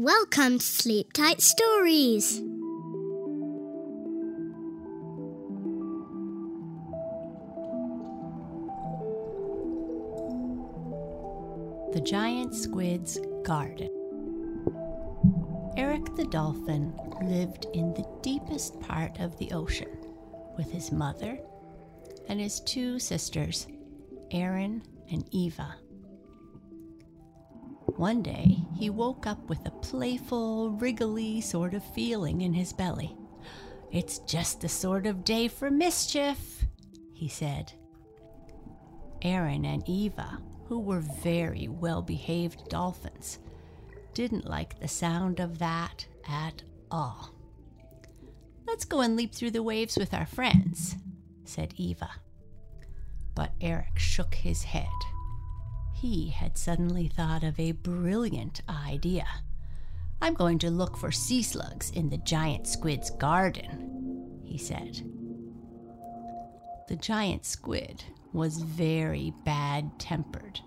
Welcome to Sleep Tight Stories. The Giant Squid's Garden. Eric the dolphin lived in the deepest part of the ocean with his mother and his two sisters, Erin and Eva. One day, he woke up with a playful, wriggly sort of feeling in his belly. It's just the sort of day for mischief, he said. Erin and Eva, who were very well behaved dolphins, didn't like the sound of that at all. Let's go and leap through the waves with our friends, said Eva. But Eric shook his head. He had suddenly thought of a brilliant idea. I'm going to look for sea slugs in the giant squid's garden, he said. The giant squid was very bad tempered,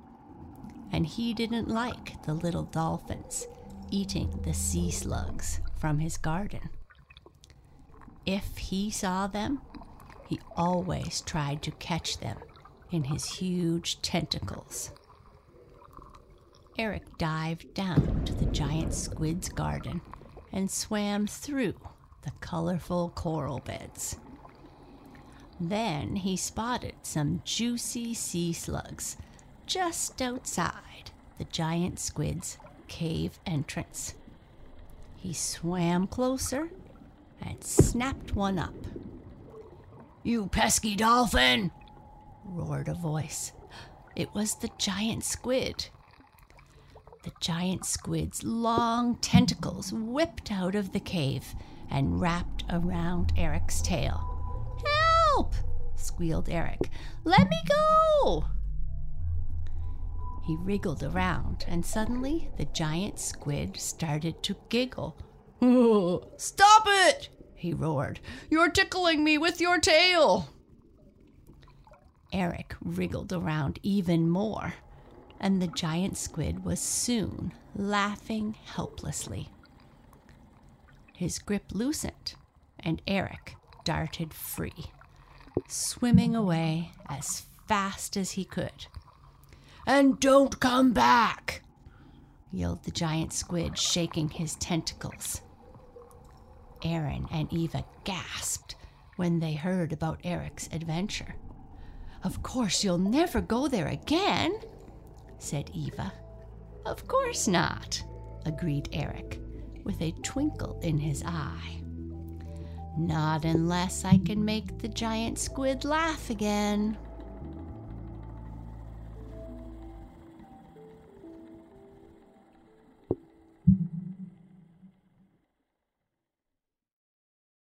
and he didn't like the little dolphins eating the sea slugs from his garden. If he saw them, he always tried to catch them in his huge tentacles. Eric dived down to the giant squid's garden and swam through the colorful coral beds. Then he spotted some juicy sea slugs just outside the giant squid's cave entrance. He swam closer and snapped one up. You pesky dolphin! roared a voice. It was the giant squid the giant squid's long tentacles whipped out of the cave and wrapped around Eric's tail. Help! squealed Eric. Let me go! He wriggled around, and suddenly the giant squid started to giggle. Stop it! he roared. You're tickling me with your tail! Eric wriggled around even more and the giant squid was soon laughing helplessly. His grip loosened, and Eric darted free, swimming away as fast as he could. And don't come back! yelled the giant squid, shaking his tentacles. Erin and Eva gasped when they heard about Eric's adventure. Of course, you'll never go there again, said Eva. Of course not, agreed Eric, with a twinkle in his eye. Not unless I can make the giant squid laugh again.